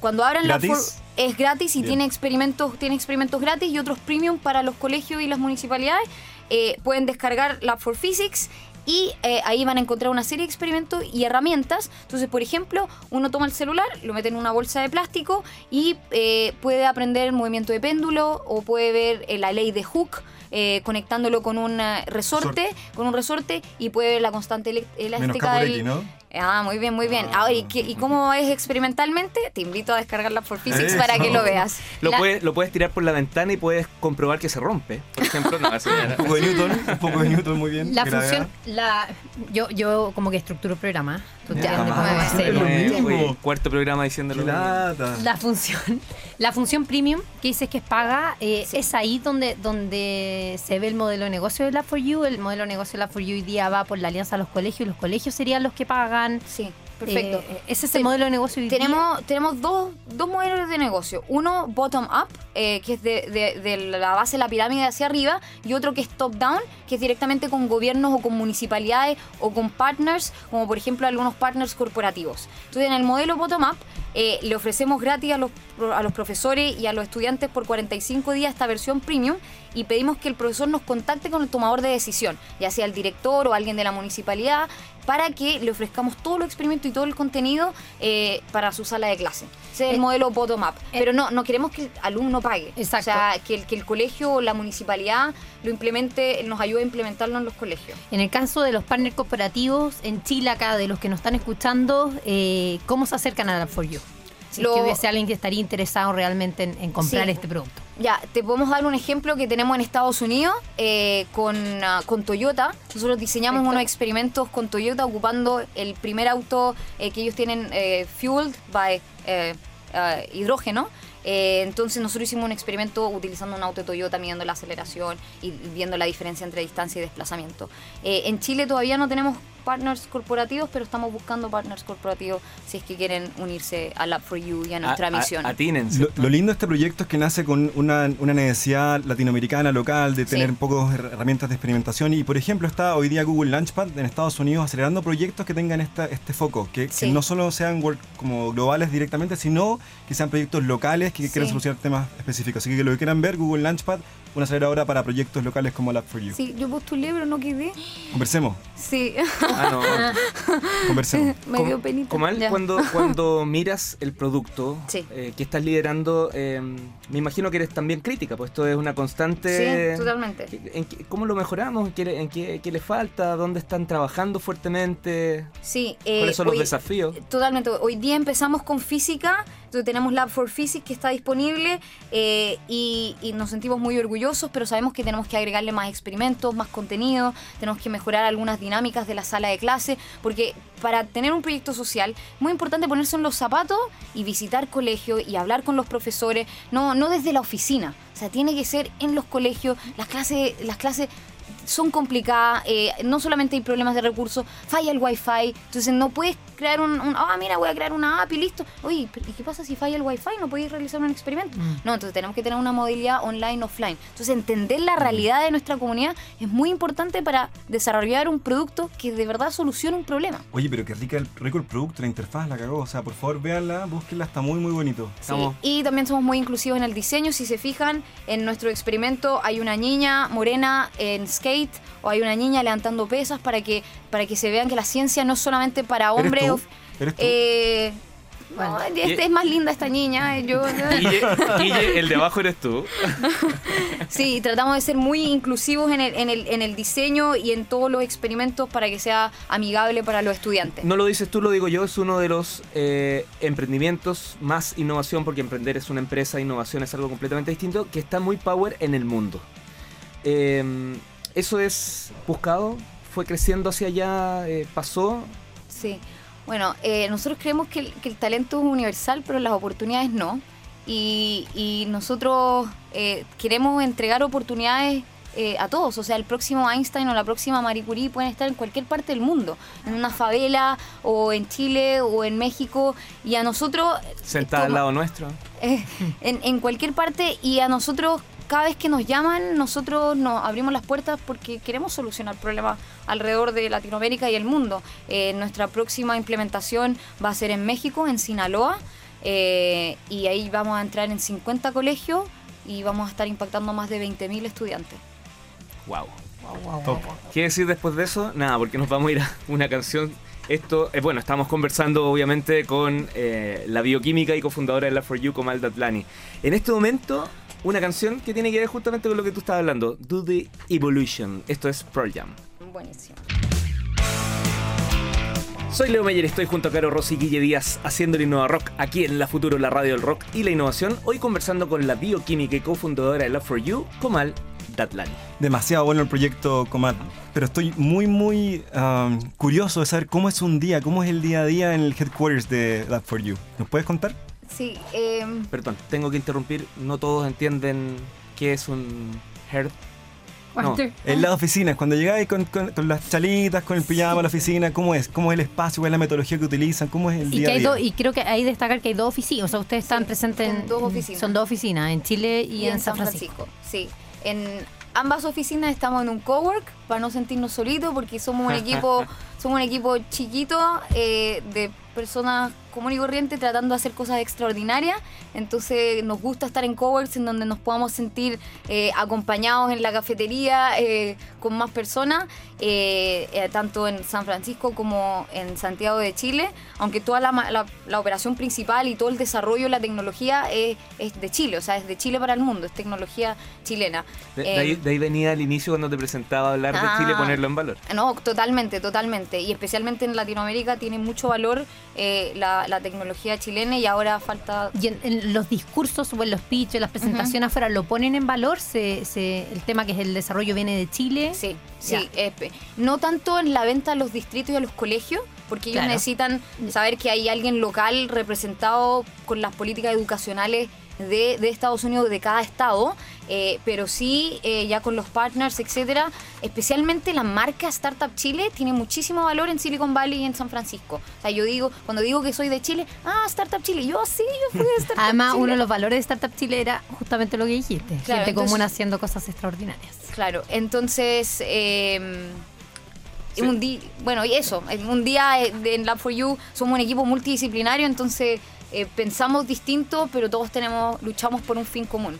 [SPEAKER 4] Cuando abran
[SPEAKER 2] ¿Gratis?
[SPEAKER 4] for es gratis y
[SPEAKER 2] Bien.
[SPEAKER 4] tiene experimentos, tiene experimentos gratis y otros premium para los colegios y las municipalidades. Eh, pueden descargar Lab for Physics y eh, ahí van a encontrar una serie de experimentos y herramientas. Entonces, por ejemplo, uno toma el celular, lo mete en una bolsa de plástico y eh, puede aprender el movimiento de péndulo o puede ver eh, la ley de Hooke. eh, conectándolo con un eh, resorte, con un resorte y puede ver la constante elástica del. Ah, muy bien, muy bien. Ahora, ¿y, qué- y cómo es experimentalmente? Te invito a descargarla por Physics
[SPEAKER 2] Eso.
[SPEAKER 4] para que lo veas.
[SPEAKER 1] Lo,
[SPEAKER 3] La-
[SPEAKER 1] puedes, lo puedes tirar por la ventana y puedes comprobar que se rompe. Por ejemplo, no,
[SPEAKER 2] Un poco de Newton, un poco de Newton, muy bien.
[SPEAKER 3] La función, la, yo, yo como que estructuro el programa. Tú te-
[SPEAKER 4] ah, es
[SPEAKER 2] lo mismo.
[SPEAKER 1] Cuarto programa diciéndolo.
[SPEAKER 3] La función, la función premium que dices que es paga, eh,
[SPEAKER 4] Sí.
[SPEAKER 3] es ahí donde, donde se ve el modelo de negocio de Lab4U. El modelo de negocio de Lab4U hoy día va por la alianza a los colegios y los colegios serían los que pagan.
[SPEAKER 4] Sí, perfecto.
[SPEAKER 3] Eh, ese es el modelo de negocio hoy día.
[SPEAKER 4] Tenemos, tenemos dos, dos modelos de negocio. Uno bottom-up, eh, que es de, de- de la base de la pirámide hacia arriba, y otro que es top-down, que es directamente con gobiernos o con municipalidades o con partners, como por ejemplo algunos partners corporativos. Entonces, en el modelo bottom-up, eh, le ofrecemos gratis a los, a los profesores y a los estudiantes por 45 días esta versión premium y pedimos que el profesor nos contacte con el tomador de decisión, ya sea el director o alguien de la municipalidad, para que le ofrezcamos todos los experimentos y todo el contenido eh, para su sala de clase. Ese es el modelo bottom-up. Pero no, no queremos que el alumno pague.
[SPEAKER 3] Exacto.
[SPEAKER 4] O sea, que el, que el colegio o la municipalidad lo implemente, nos ayude a implementarlo en los colegios.
[SPEAKER 3] En el caso de los partners corporativos en Chile acá, de los que nos están escuchando, eh, ¿cómo se acercan a la For You? Si
[SPEAKER 4] Lo-
[SPEAKER 3] es que hubiese alguien que estaría interesado realmente en, en comprar
[SPEAKER 4] Sí.
[SPEAKER 3] este producto.
[SPEAKER 4] Ya, te podemos dar un ejemplo que tenemos en Estados Unidos eh, con, ah, con Toyota. Nosotros diseñamos
[SPEAKER 3] Perfecto.
[SPEAKER 4] unos experimentos con Toyota ocupando el primer auto eh, que ellos tienen eh, fueled by ah, hidrógeno. Eh, entonces nosotros hicimos un experimento utilizando un auto de Toyota, midiendo la aceleración y viendo la diferencia entre distancia y desplazamiento. Eh, en Chile todavía no tenemos partners corporativos, pero estamos buscando partners corporativos si es que quieren unirse a Lab for You y a nuestra
[SPEAKER 1] A- a-
[SPEAKER 4] misión.
[SPEAKER 1] atínense.
[SPEAKER 2] Lo, lo lindo de este proyecto es que nace con una, una necesidad latinoamericana local de tener
[SPEAKER 4] Sí.
[SPEAKER 2] un poco her- herramientas de experimentación y por ejemplo está hoy día Google Launchpad en Estados Unidos acelerando proyectos que tengan esta, este foco, que, que
[SPEAKER 4] Sí.
[SPEAKER 2] no solo sean work- como globales directamente, sino que sean proyectos locales que quieran
[SPEAKER 4] Sí.
[SPEAKER 2] solucionar temas específicos. Así que lo que quieran ver, Google Launchpad, una aceleradora para proyectos locales como Lab4U.
[SPEAKER 4] Sí, yo postulé, pero no quedé.
[SPEAKER 2] Conversemos,
[SPEAKER 4] Sí,
[SPEAKER 1] Ah, no.
[SPEAKER 2] conversemos.
[SPEAKER 4] me dio penita.
[SPEAKER 1] Comal,
[SPEAKER 4] Ya.
[SPEAKER 1] cuando, cuando miras el producto
[SPEAKER 4] Sí.
[SPEAKER 1] eh, que estás liderando, eh, me imagino que eres también crítica, pues esto es una constante...
[SPEAKER 4] Sí, totalmente.
[SPEAKER 1] ¿En qué- ¿Cómo lo mejoramos? ¿En qué, en qué- qué le falta? ¿Dónde están trabajando fuertemente?
[SPEAKER 4] Sí, eh,
[SPEAKER 1] ¿Cuáles son los
[SPEAKER 4] hoy-
[SPEAKER 1] desafíos?
[SPEAKER 4] Totalmente. Hoy día empezamos con física, entonces tenemos Lab for Physics que está disponible eh, y, y nos sentimos muy orgullosos, pero sabemos que tenemos que agregarle más experimentos, más contenido, tenemos que mejorar algunas dinámicas de la sala de clase, porque para tener un proyecto social muy importante ponerse en los zapatos y visitar colegios y hablar con los profesores, no, no desde la oficina. O sea, tiene que ser en los colegios, las clases, las clases son complicadas, eh, no solamente hay problemas de recursos, falla el wifi, entonces no puedes crear un, un- ah, mira, voy a crear una app y listo. Oye, ¿y qué pasa si falla el wifi? No podéis realizar un experimento. No, entonces tenemos que tener una modalidad online, offline. Entonces entender la realidad de nuestra comunidad es muy importante para desarrollar un producto que de verdad solucione un problema.
[SPEAKER 2] Oye, pero qué rica el, rico el producto, la interfaz, la cagó. O sea, por favor, véanla, búsquenla, está muy, muy bonito.
[SPEAKER 4] Sí, y también somos muy inclusivos en el diseño. Si se fijan, en nuestro experimento hay una niña morena en skate o hay una niña levantando pesas para que, para que se vean que la ciencia no es solamente para
[SPEAKER 2] ¿Eres
[SPEAKER 4] hombres.
[SPEAKER 2] tú? ¿Eres tú?
[SPEAKER 4] Eh, no,
[SPEAKER 3] Bueno.
[SPEAKER 4] este es más linda esta niña. eh, Yo,
[SPEAKER 1] el de abajo eres tú.
[SPEAKER 4] sí, tratamos de ser muy inclusivos en el, en, el, en el diseño y en todos los experimentos para que sea amigable para los estudiantes.
[SPEAKER 1] No lo dices tú, lo digo yo, es uno de los eh, emprendimientos más innovación, porque emprender es una empresa, innovación es algo completamente distinto, que está muy power en el mundo. Eh, eso es buscado, fue creciendo hacia allá, eh, pasó.
[SPEAKER 4] Sí. Bueno, eh, nosotros creemos que el, que el talento es universal, pero las oportunidades no. Y, y nosotros eh, queremos entregar oportunidades eh, a todos. O sea, el próximo Einstein o la próxima Marie Curie pueden estar en cualquier parte del mundo, en una favela o en Chile o en México. Y a nosotros...
[SPEAKER 1] Sentada al lado nuestro.
[SPEAKER 4] eh, en, en cualquier parte y a nosotros cada vez que nos llaman nosotros nos abrimos las puertas porque queremos solucionar problemas alrededor de Latinoamérica y el mundo. Eh, nuestra próxima implementación va a ser en México, en Sinaloa, eh, y ahí vamos a entrar en 50 colegios y vamos a estar impactando a más de 20.000 estudiantes.
[SPEAKER 1] Wow.
[SPEAKER 2] Top.
[SPEAKER 1] ¿Qué decir después de eso? Nada, porque nos vamos a ir a una canción. Esto, eh, bueno, estamos conversando obviamente con eh, la bioquímica y cofundadora de la For You, Comal Datlani. En este momento, una canción que tiene que ver justamente con lo que tú estabas hablando, Do the Evolution. Esto es Pearl Jam.
[SPEAKER 4] Buenísimo.
[SPEAKER 1] Soy Leo Meyer, estoy junto a Caro Rossi y Guille Díaz haciendo el Innova Rock aquí en La Futuro, la radio del rock y la innovación. Hoy conversando con la bioquímica y cofundadora de Love for You, Comal Datlani.
[SPEAKER 2] Demasiado bueno el proyecto Comat, pero estoy muy, muy um, curioso de saber cómo es un día, cómo es el día a día en el headquarters de Lab4U. ¿Nos puedes contar?
[SPEAKER 4] Sí, eh,
[SPEAKER 1] Perdón, tengo que interrumpir. No todos entienden qué es un head. No.
[SPEAKER 2] En la oficina, es cuando llegáis con, con- con las chalitas, con el pijama a la oficina, ¿cómo es? ¿Cómo es el espacio? ¿Cuál es la metodología que utilizan? ¿Cómo es el
[SPEAKER 3] Y,
[SPEAKER 2] día
[SPEAKER 3] que
[SPEAKER 2] a
[SPEAKER 3] hay
[SPEAKER 2] día?
[SPEAKER 3] y creo que hay que destacar que hay dos oficinas. O sea, ustedes están
[SPEAKER 4] Sí,
[SPEAKER 3] presentes en.
[SPEAKER 4] dos oficinas.
[SPEAKER 3] Son dos oficinas, en Chile y, en San Francisco.
[SPEAKER 4] Sí, en ambas oficinas estamos en un cowork para no sentirnos solitos porque somos un equipo, somos un equipo chiquito eh, de personas común y corriente tratando de hacer cosas extraordinarias. Entonces nos gusta estar en coworks en donde nos podamos sentir eh, acompañados en la cafetería eh, con más personas, eh, tanto en San Francisco como en Santiago de Chile, aunque toda la, la- la operación principal y todo el desarrollo, la tecnología es, es de Chile, o sea, es de Chile para el mundo, es tecnología chilena.
[SPEAKER 1] De, de ahí, de ahí venía al inicio cuando te presentaba hablar de
[SPEAKER 4] Ah.
[SPEAKER 1] Chile, ponerlo en valor.
[SPEAKER 4] no, totalmente, totalmente. Y especialmente en Latinoamérica tiene mucho valor eh, la, la tecnología chilena y ahora falta...
[SPEAKER 3] Y en, en los discursos o en los pitches, las presentaciones afuera, ¿lo ponen en valor? Se, se- el tema que es el desarrollo viene de Chile.
[SPEAKER 4] Sí, sí. eh, no tanto en la venta a los distritos y a los colegios, porque ellos
[SPEAKER 3] Claro.
[SPEAKER 4] necesitan saber que hay alguien local representado con las políticas educacionales de, de Estados Unidos, de cada estado, eh, pero sí eh, ya con los partners, etcétera. Especialmente la marca Startup Chile tiene muchísimo valor en Silicon Valley y en San Francisco. O sea, yo digo, cuando digo que soy de Chile, ah, Startup Chile, yo sí, yo fui de Startup
[SPEAKER 3] Además,
[SPEAKER 4] Chile.
[SPEAKER 3] uno de los valores de Startup Chile era justamente lo que dijiste.
[SPEAKER 4] Claro,
[SPEAKER 3] Gente común haciendo cosas extraordinarias.
[SPEAKER 4] Claro, entonces, eh,
[SPEAKER 1] Sí.
[SPEAKER 4] un día, bueno, y eso, un día eh, en Lab for You somos un equipo multidisciplinario, entonces eh, pensamos distinto, pero todos tenemos, luchamos por un fin común.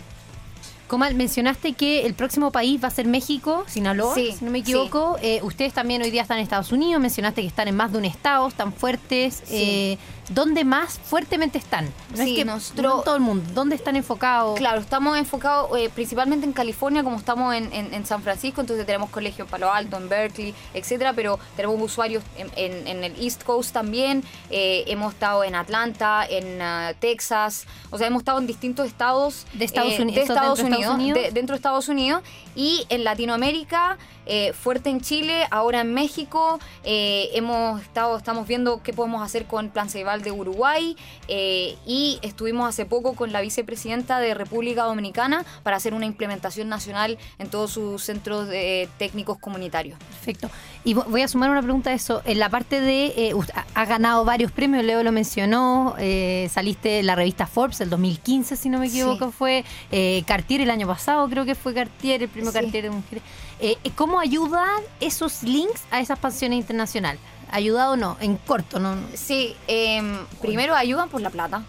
[SPEAKER 3] Comal, mencionaste que el próximo país va a ser México, Sinaloa,
[SPEAKER 4] Sí,
[SPEAKER 3] si no me equivoco. Eh, ustedes también hoy día están en Estados Unidos, mencionaste que están en más de un estado, están fuertes.
[SPEAKER 4] Sí.
[SPEAKER 3] Eh, ¿Dónde más fuertemente están? No es que
[SPEAKER 4] nosotros-
[SPEAKER 3] no todo el mundo. ¿Dónde están enfocados?
[SPEAKER 4] Claro, estamos enfocados eh, principalmente en California, como estamos en, en- en San Francisco, entonces tenemos colegio en Palo Alto, en Berkeley, etcétera, pero tenemos usuarios en, en- el East Coast también, hemos estado en Atlanta, en ah, Texas, o sea, hemos estado en distintos estados
[SPEAKER 3] De Estados Unidos,
[SPEAKER 4] de
[SPEAKER 3] ¿eso
[SPEAKER 4] Estados
[SPEAKER 3] dentro de Estados
[SPEAKER 4] Unidos,
[SPEAKER 3] Unidos?
[SPEAKER 4] de- dentro de Estados Unidos, y en Latinoamérica, eh, fuerte en Chile, ahora en México, eh, hemos estado, estamos viendo qué podemos hacer con Plan Ceibal de Uruguay, eh, y estuvimos hace poco con la vicepresidenta de República Dominicana para hacer una implementación nacional en todos sus centros de- técnicos comunitarios.
[SPEAKER 3] Perfecto. Y vo- voy a sumar una pregunta a eso. En la parte de. ha- ganado varios premios, Leo lo mencionó. saliste en la revista Forbes el 2015, si no me
[SPEAKER 4] Sí.
[SPEAKER 3] equivoco, fue. Cartier el año pasado, creo que fue Cartier, el primer
[SPEAKER 4] Sí.
[SPEAKER 3] Cartier de mujeres. Eh, ¿Cómo ayudan esos links a esa expansión internacional? ¿Ayudado o no? En corto, ¿no?
[SPEAKER 4] Sí, em, primero ayudan por la plata.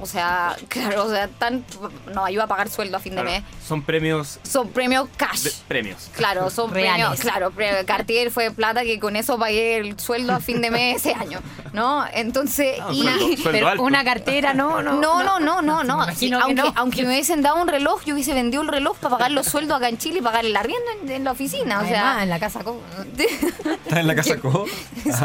[SPEAKER 4] O sea, claro, o sea, tan, nos ayuda a pagar sueldo a fin de mes.
[SPEAKER 1] son premios
[SPEAKER 4] Son premios cash.
[SPEAKER 1] de premios.
[SPEAKER 4] Claro, son
[SPEAKER 3] Reales.
[SPEAKER 4] premios. Claro, Cartier fue plata que con eso pagué el sueldo a fin de mes ese año, ¿no? Entonces,
[SPEAKER 1] Ah,
[SPEAKER 4] y-
[SPEAKER 1] sueldo- sueldo
[SPEAKER 3] Pero
[SPEAKER 1] alto.
[SPEAKER 3] una cartera, no, no.
[SPEAKER 4] no, no, no, no, no. Aunque,
[SPEAKER 3] no.
[SPEAKER 4] aunque me hubiesen dado un reloj, yo hubiese vendido el reloj para pagar los sueldos acá en Chile y pagar el arriendo en, en la oficina. O
[SPEAKER 3] Además,
[SPEAKER 4] sea,
[SPEAKER 3] en la casa.
[SPEAKER 2] ¿Estás en la casa Co?
[SPEAKER 4] estamos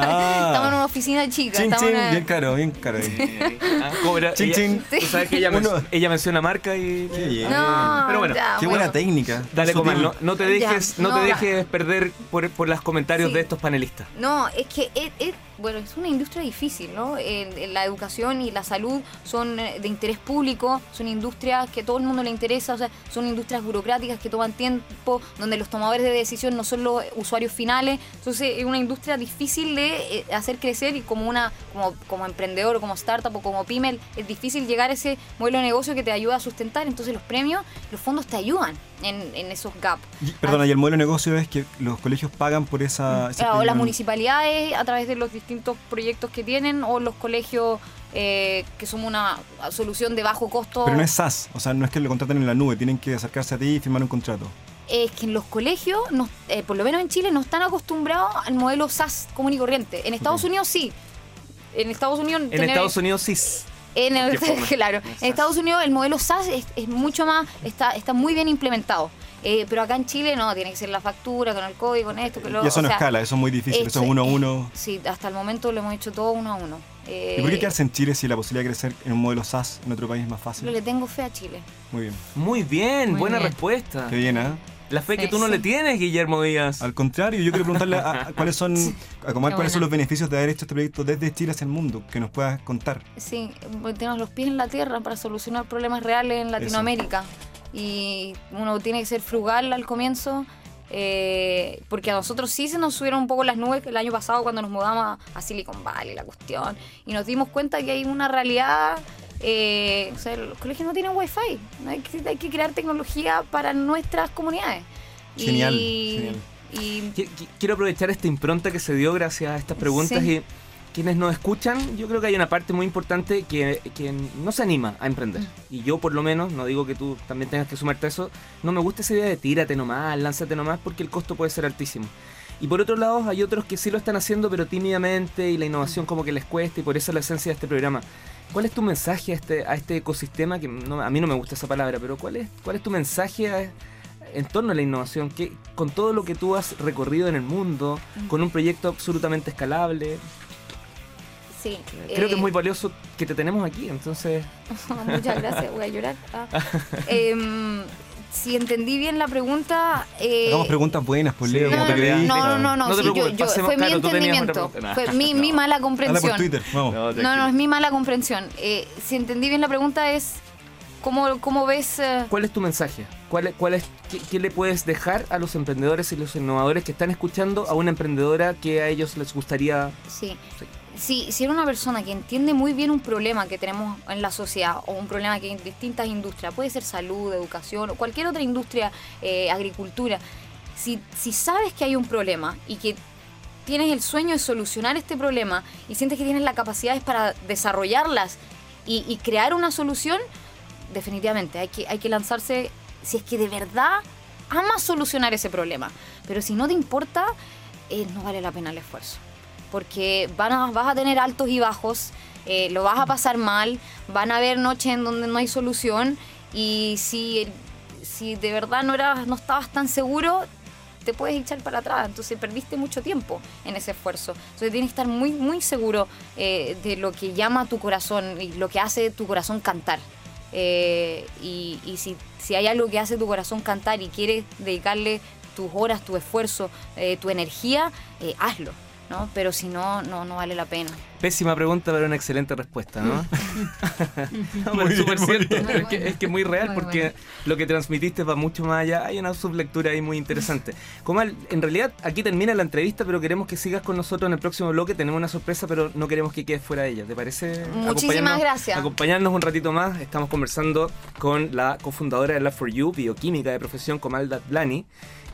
[SPEAKER 4] en una
[SPEAKER 2] Ah.
[SPEAKER 4] oficina chica.
[SPEAKER 2] Chin,
[SPEAKER 4] estamos en
[SPEAKER 2] chin,
[SPEAKER 4] una-
[SPEAKER 2] bien caro, bien caro.
[SPEAKER 1] Eh, ah, cobra-
[SPEAKER 2] Chin,
[SPEAKER 1] ella-
[SPEAKER 2] chin.
[SPEAKER 1] Tú sabes que ella, men-
[SPEAKER 2] Uno.
[SPEAKER 1] ella menciona marca y.
[SPEAKER 2] Qué bien.
[SPEAKER 4] No,
[SPEAKER 1] Pero bueno,
[SPEAKER 4] ya,
[SPEAKER 2] Qué buena técnica.
[SPEAKER 1] Dale,
[SPEAKER 2] Sutil.
[SPEAKER 1] Comal, no, no te dejes,
[SPEAKER 4] Ya,
[SPEAKER 1] no, te
[SPEAKER 4] no.
[SPEAKER 1] dejes perder por, por los comentarios
[SPEAKER 4] Sí.
[SPEAKER 1] de estos panelistas.
[SPEAKER 4] No, es que es, es- bueno, es una industria difícil, ¿no? La educación y la salud son eh, de interés público, son industrias que a todo el mundo le interesa, o sea, son industrias burocráticas que toman tiempo, donde los tomadores de decisión no son los usuarios finales, entonces es una industria difícil de eh, hacer crecer y como una como, como emprendedor o como startup o como pyme es difícil llegar a ese modelo de negocio que te ayuda a sustentar, entonces los premios, los fondos te ayudan en, en esos gaps.
[SPEAKER 2] Perdona, y el modelo de negocio es que los colegios pagan por esa.
[SPEAKER 4] Claro, o las municipalidades a través de los distintos proyectos que tienen o los colegios eh, que son una solución de bajo costo.
[SPEAKER 2] Pero no es SaaS, o sea, no es que lo contraten en la nube, tienen que acercarse a ti y firmar un contrato.
[SPEAKER 4] Es que en los colegios, no- eh, por lo menos en Chile, no están acostumbrados al modelo SaaS común y corriente. En Estados. Unidos sí. En Estados Unidos...
[SPEAKER 1] En
[SPEAKER 4] tener-
[SPEAKER 1] Estados Unidos sí.
[SPEAKER 4] En el- claro, en Estados Unidos el modelo SaaS es, es mucho más, está, está muy bien implementado. Eh, pero acá en Chile no, tiene que ser la factura, con el código, con esto, con lo
[SPEAKER 2] y eso
[SPEAKER 4] o
[SPEAKER 2] no
[SPEAKER 4] sea,
[SPEAKER 2] escala, eso es muy difícil, eso es uno a uno.
[SPEAKER 4] Sí, hasta el momento lo hemos hecho todo uno a uno. Eh,
[SPEAKER 2] ¿Y por qué quedarse en Chile si la posibilidad de crecer en un modelo SaaS en otro país es más
[SPEAKER 4] Yo
[SPEAKER 2] fácil?
[SPEAKER 4] le tengo fe a Chile.
[SPEAKER 2] Muy bien.
[SPEAKER 1] Muy bien,
[SPEAKER 3] Muy
[SPEAKER 1] buena
[SPEAKER 3] bien.
[SPEAKER 1] respuesta.
[SPEAKER 2] Qué bien, ¿ah?
[SPEAKER 1] La fe que tú no
[SPEAKER 3] sí.
[SPEAKER 1] le tienes, Guillermo Díaz.
[SPEAKER 2] Al contrario, yo quiero preguntarle a, a- cuáles son, a Comar, cuáles son los beneficios de haber hecho este proyecto desde Chile hacia el mundo, que nos puedas contar.
[SPEAKER 4] Sí, tenemos los pies en la tierra para solucionar problemas reales en Latinoamérica. Y uno tiene que ser frugal al comienzo, eh, porque a nosotros sí se nos subieron un poco las nubes el año pasado cuando nos mudamos a Silicon Valley, la cuestión, y nos dimos cuenta que hay una realidad. Eh, o sea, los colegios no tienen wifi, hay que, hay que crear tecnología para nuestras comunidades.
[SPEAKER 2] Genial,
[SPEAKER 4] y,
[SPEAKER 2] genial.
[SPEAKER 4] y
[SPEAKER 1] Qui- qui- Quiero aprovechar esta impronta que se dio gracias a estas preguntas
[SPEAKER 4] Sí.
[SPEAKER 1] y quienes nos escuchan, yo creo que hay una parte muy importante que, que no se anima a emprender. Y yo por lo menos, no digo que tú también tengas que sumarte a eso, no me gusta esa idea de tírate nomás, lánzate nomás, porque el costo puede ser altísimo. Y por otro lado, hay otros que sí lo están haciendo, pero tímidamente y la innovación como que les cuesta y por eso la esencia de este programa. ¿Cuál es tu mensaje a este, a este ecosistema? Que no- a mí no me gusta esa palabra, pero ¿cuál es, cuál es tu mensaje a- en torno a la innovación? Que, con todo lo que tú has recorrido en el mundo, con un proyecto absolutamente escalable,
[SPEAKER 4] Sí.
[SPEAKER 1] creo que
[SPEAKER 4] eh,
[SPEAKER 1] es muy valioso que te tenemos aquí. Entonces,
[SPEAKER 4] Muchas gracias, voy a llorar. Ah. Em, si entendí bien la pregunta. eh,
[SPEAKER 2] Hagamos preguntas buenas, por
[SPEAKER 1] Sí,
[SPEAKER 2] Leo,
[SPEAKER 4] no,
[SPEAKER 2] como
[SPEAKER 4] no, no, no, no, no,
[SPEAKER 1] No
[SPEAKER 4] sí, yo- yo- fue mi
[SPEAKER 1] claro,
[SPEAKER 4] entendimiento, fue mi, mi mala comprensión.
[SPEAKER 2] por Twitter, vamos.
[SPEAKER 4] No, no, es mi mala comprensión. Eh, si entendí bien la pregunta es, ¿cómo, cómo ves? eh,
[SPEAKER 1] ¿cuál es tu mensaje? ¿Cuál, es- cuál es, qué, qué le puedes dejar a los emprendedores y los innovadores que están escuchando a una emprendedora que a ellos les gustaría
[SPEAKER 4] Sí.
[SPEAKER 1] Sí.
[SPEAKER 4] Si, si era una persona que entiende muy bien un problema que tenemos en la sociedad o un problema que hay en distintas industrias, puede ser salud, educación o cualquier otra industria, eh, agricultura, si, si sabes que hay un problema y que tienes el sueño de solucionar este problema y sientes que tienes las capacidades para desarrollarlas y, y crear una solución, definitivamente hay que, hay que lanzarse si es que de verdad amas solucionar ese problema. Pero si no te importa, eh, no vale la pena el esfuerzo. Porque vas a tener altos y bajos, eh, lo vas a pasar mal, van a haber noches en donde no hay solución y si, si de verdad no, eras, no estabas tan seguro, te puedes echar para atrás. Entonces perdiste mucho tiempo en ese esfuerzo. Entonces tienes que estar muy, muy seguro eh, de lo que llama tu corazón y lo que hace tu corazón cantar. Eh, y si, si hay algo que hace tu corazón cantar y quieres dedicarle tus horas, tu esfuerzo, tu energía, hazlo. ¿No? Pero si no, no, no vale la pena.
[SPEAKER 1] Pésima pregunta, pero una excelente respuesta, ¿no? No, pero
[SPEAKER 2] Muy
[SPEAKER 1] es súper cierto. Es que, es que muy real
[SPEAKER 3] Muy
[SPEAKER 1] porque
[SPEAKER 3] bueno.
[SPEAKER 1] lo que transmitiste va mucho más allá. Hay una sublectura ahí muy interesante. Comal, en realidad aquí termina la entrevista, pero queremos que sigas con nosotros en el próximo bloque. Tenemos una sorpresa, pero no queremos que quedes fuera de ella. ¿Te parece?
[SPEAKER 4] Muchísimas gracias.
[SPEAKER 1] Acompañarnos un ratito más. Estamos conversando con la cofundadora de Lab4U, bioquímica de profesión, Comal Datlani.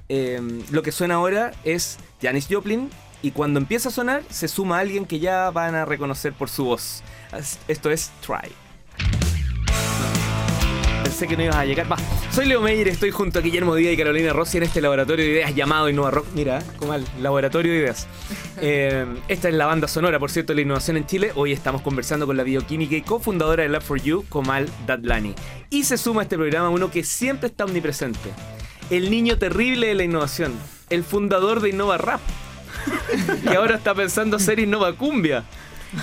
[SPEAKER 1] Eh, lo que suena ahora es Janis Joplin y cuando empieza a sonar se suma alguien que ya van a reconocer por su voz. Esto es Try. Pensé que no ibas a llegar. Va, soy Leo Meyer, estoy junto a Guillermo Díaz y Carolina Rossi en este laboratorio de ideas llamado Innova Rock. Mira, como el laboratorio de ideas. Eh, esta es la banda sonora, por cierto, de la innovación en Chile. Hoy estamos conversando con la bioquímica y cofundadora de Lab4U, Komal Datlani. Y se suma a este programa uno que siempre está omnipresente. El niño terrible de la innovación. El fundador de Innova Rap. que ahora está pensando hacer Innova Cumbia.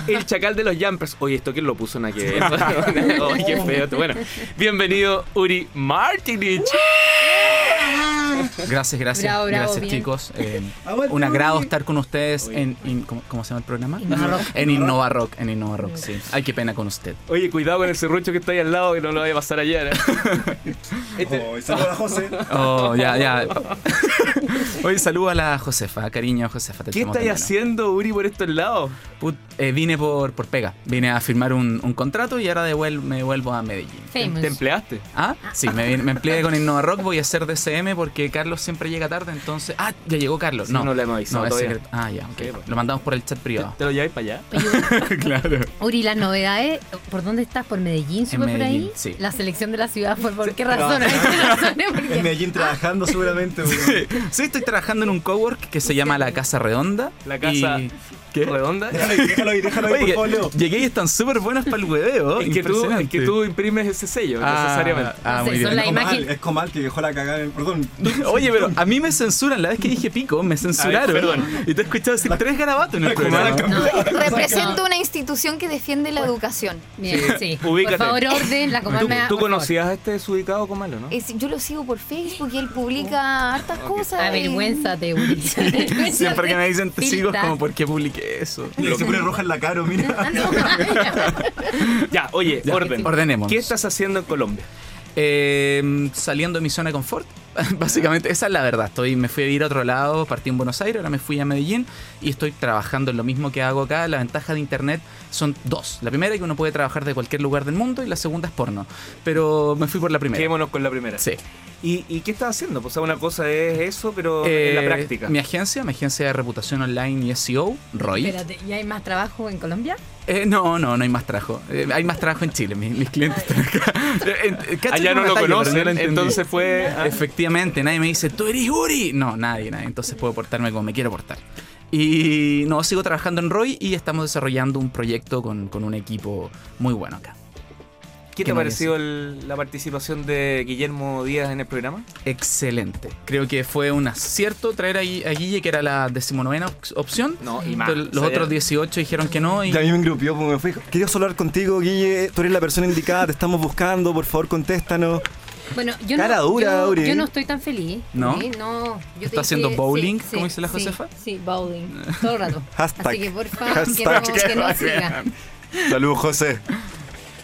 [SPEAKER 1] El chacal de los jumpers. Oye, ¿esto quién lo puso en aquel? Oye, qué feo. Bueno, bienvenido Uri Martinich.
[SPEAKER 5] Gracias, gracias.
[SPEAKER 3] Bravo, bravo,
[SPEAKER 5] gracias,
[SPEAKER 3] bien.
[SPEAKER 5] chicos. Eh, un agrado estar con ustedes en. in- ¿cómo, cómo se llama el programa?
[SPEAKER 3] Innova Rock.
[SPEAKER 5] En Innova Rock. En Innova Rock, sí. Ay, qué pena con usted.
[SPEAKER 1] Oye, cuidado con el serrucho que está ahí al lado que no lo vaya a pasar ayer. ¿eh? Este-
[SPEAKER 2] Oh, saludos a José.
[SPEAKER 5] Oh, ya, ya. Hoy saludo a la Josefa, cariño Josefa. te
[SPEAKER 1] ¿Qué
[SPEAKER 5] de
[SPEAKER 1] estáis haciendo, Uri, por estos lados?
[SPEAKER 5] Put- eh, vine por, por pega. Vine a firmar un, un contrato y ahora devuel- me vuelvo a Medellín.
[SPEAKER 3] Famous.
[SPEAKER 1] ¿Te empleaste?
[SPEAKER 5] Ah, sí, me, me empleé con Innova Rock. Voy a hacer DCM porque Carlos siempre llega tarde. Entonces. Ah, ya llegó Carlos.
[SPEAKER 1] Sí,
[SPEAKER 5] no,
[SPEAKER 1] no le hemos avisado todavía.
[SPEAKER 5] Ah, ya. Lo mandamos por el chat
[SPEAKER 1] ¿Te,
[SPEAKER 5] privado.
[SPEAKER 1] te lo lleváis para allá?
[SPEAKER 5] claro.
[SPEAKER 3] Uri, las novedades, ¿por dónde estás? ¿por Medellín? ¿Sube por ahí?
[SPEAKER 5] sí.
[SPEAKER 3] La selección de la ciudad, ¿por, por qué razón?
[SPEAKER 2] En Medellín trabajando seguramente.
[SPEAKER 5] Sí, estoy trabajando en un cowork que se llama La Casa Redonda.
[SPEAKER 1] La casa
[SPEAKER 5] y- ¿Qué?
[SPEAKER 1] redonda.
[SPEAKER 2] Déjalo ahí, déjalo ahí, por
[SPEAKER 5] Oye,
[SPEAKER 2] favor, Leo.
[SPEAKER 5] llegué y están súper buenos para el hueveo.
[SPEAKER 1] Es que, tú, es que tú imprimes ese sello,
[SPEAKER 5] Ah,
[SPEAKER 1] necesariamente.
[SPEAKER 5] Ah,
[SPEAKER 3] No
[SPEAKER 5] muy
[SPEAKER 3] son
[SPEAKER 5] bien.
[SPEAKER 3] la
[SPEAKER 2] Es Comal,
[SPEAKER 3] imagen-
[SPEAKER 2] Es Comal que dejó la cagada en el. Perdón.
[SPEAKER 5] Oye, pero a mí me censuran. La vez que dije pico, me censuraron.
[SPEAKER 1] perdón.
[SPEAKER 5] Y te he escuchado decir tres garabatos en el
[SPEAKER 2] Comal
[SPEAKER 5] programa.
[SPEAKER 2] cambió.
[SPEAKER 4] Represento una institución que defiende la educación.
[SPEAKER 3] Bien, sí.
[SPEAKER 1] Ubícate.
[SPEAKER 3] Por favor, orden, la
[SPEAKER 1] ¿Tú,
[SPEAKER 3] comal me
[SPEAKER 1] tú
[SPEAKER 3] por favor.
[SPEAKER 1] conocías a este desubicado Comalo, no?
[SPEAKER 4] Es- yo lo sigo por Facebook y él publica hartas cosas. y-
[SPEAKER 3] Avergüénzate, Uri.
[SPEAKER 5] Siempre que me dicen te sigo, es como, ¿por qué publiqué eso?
[SPEAKER 2] Lo que pone roja en la cara, mira.
[SPEAKER 1] Ya, oye,
[SPEAKER 5] Ya,
[SPEAKER 1] orden.
[SPEAKER 5] ordenemos.
[SPEAKER 1] ¿Qué estás haciendo en Colombia?
[SPEAKER 5] Eh, saliendo de mi zona de confort. Básicamente, esa es la verdad. Estoy, me fui a vivir a otro lado, partí en Buenos Aires, ahora me fui a Medellín y estoy trabajando en lo mismo que hago acá. La ventaja de internet son dos. La primera es que uno puede trabajar de cualquier lugar del mundo y la segunda es porno. Pero me fui por la primera.
[SPEAKER 1] Quedémonos con la primera.
[SPEAKER 5] Sí.
[SPEAKER 1] ¿Y, y qué estás haciendo? Pues o sea, una cosa es eso, pero en la
[SPEAKER 5] Eh,
[SPEAKER 1] práctica.
[SPEAKER 5] Mi agencia, mi agencia de reputación online y SEO, Roy.
[SPEAKER 3] Espérate, ¿y hay más trabajo en Colombia?
[SPEAKER 5] Eh, no, no, no hay más trabajo. Eh, hay más trabajo en Chile, mis, mis clientes están acá. Eh, eh, ¿cachai
[SPEAKER 1] Allá no lo conocen,
[SPEAKER 5] no
[SPEAKER 1] entonces fue... ah,
[SPEAKER 5] Efectivamente, nadie me dice, tú eres Uri. No, nadie, nadie. Entonces puedo portarme como me quiero portar. Y no, sigo trabajando en Roy y estamos desarrollando un proyecto con, con un equipo muy bueno acá.
[SPEAKER 1] ¿Qué te
[SPEAKER 5] ¿Qué
[SPEAKER 1] ha parecido el- la participación de Guillermo Díaz en el programa?
[SPEAKER 5] Excelente. Creo que fue un acierto traer a, a Guille, que era la decimonovena op- opción.
[SPEAKER 1] No, y más.
[SPEAKER 5] Entonces,
[SPEAKER 1] O
[SPEAKER 5] los
[SPEAKER 1] sea,
[SPEAKER 5] otros
[SPEAKER 1] ya-
[SPEAKER 5] 18 dijeron que no. Y
[SPEAKER 2] Ya a mí me engrupió, pues me fui. Quería solo hablar contigo, Guille. Tú eres la persona indicada, te estamos buscando. Por favor, contéstanos.
[SPEAKER 3] Bueno, yo
[SPEAKER 2] Cara
[SPEAKER 3] no,
[SPEAKER 2] dura,
[SPEAKER 3] yo,
[SPEAKER 2] Uri.
[SPEAKER 3] yo no estoy tan feliz.
[SPEAKER 5] ¿No?
[SPEAKER 3] Uri, no. Yo
[SPEAKER 5] ¿Está haciendo bowling, como dice la
[SPEAKER 3] sí,
[SPEAKER 5] Josefa?
[SPEAKER 3] Sí, bowling. Todo el rato.
[SPEAKER 2] Hashtag.
[SPEAKER 3] Así que por favor, que no, que no siga.
[SPEAKER 2] Saludos, José.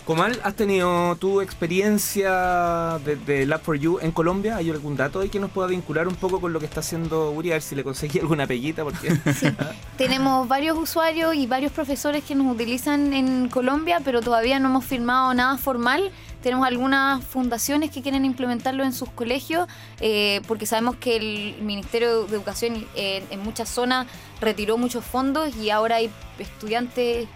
[SPEAKER 1] Comal, ¿has tenido tu experiencia de, de Lab4U en Colombia? ¿Hay algún dato ahí que nos pueda vincular un poco con lo que está haciendo Uri? A ver si le conseguí alguna peguita, porque...
[SPEAKER 4] Tenemos varios usuarios y varios profesores que nos utilizan en Colombia, pero todavía no hemos firmado nada formal. Tenemos algunas fundaciones que quieren implementarlo en sus colegios, eh, porque sabemos que el Ministerio de Educación eh, en muchas zonas retiró muchos fondos y ahora hay estudiantes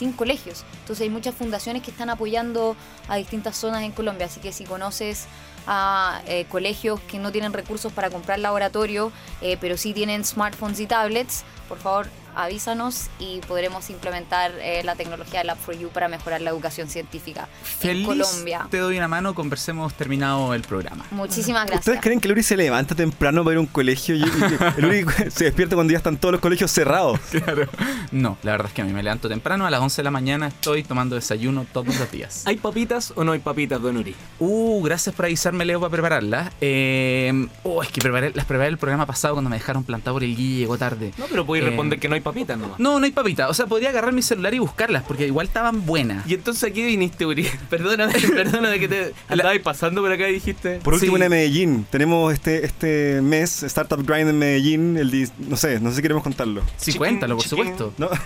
[SPEAKER 4] sin colegios. Entonces hay muchas fundaciones que están apoyando a distintas zonas en Colombia. Así que si conoces a eh, colegios que no tienen recursos para comprar laboratorio, eh, pero sí tienen smartphones y tablets, por favor avísanos y podremos implementar eh, la tecnología Lab4U para mejorar la educación científica
[SPEAKER 5] Feliz
[SPEAKER 4] en Colombia.
[SPEAKER 5] te doy una mano, conversemos terminado el programa.
[SPEAKER 4] Muchísimas gracias.
[SPEAKER 2] ¿Ustedes creen que el Uri se levanta temprano para ir a un colegio? Y, y- el Uri se despierta cuando ya están todos los colegios cerrados.
[SPEAKER 5] Claro. No, la verdad es que a mí me levanto temprano, a las 11 de la mañana estoy tomando desayuno todos los días.
[SPEAKER 1] ¿Hay papitas o no hay papitas, don Uri?
[SPEAKER 5] Uh, gracias por avisarme, Leo, para prepararlas. Eh, oh, es que preparé, las preparé el programa pasado cuando me dejaron plantado por el Guille, llegó tarde.
[SPEAKER 1] No, pero podéis
[SPEAKER 5] Eh,
[SPEAKER 1] responder que no hay papitas nomás.
[SPEAKER 5] No, no hay papita. O sea, podría agarrar mi celular y buscarlas, porque igual estaban buenas.
[SPEAKER 1] Y entonces aquí viniste, Uri. Perdóname, perdóname que te andabas pasando por acá y dijiste...
[SPEAKER 2] Por último,
[SPEAKER 5] Sí.
[SPEAKER 2] en Medellín. Tenemos este, este mes Startup Grind en Medellín. El no sé, no sé si queremos contarlo.
[SPEAKER 5] Sí,
[SPEAKER 1] Chiquín,
[SPEAKER 5] cuéntalo, por
[SPEAKER 1] chiquín.
[SPEAKER 5] supuesto.
[SPEAKER 2] ¿No?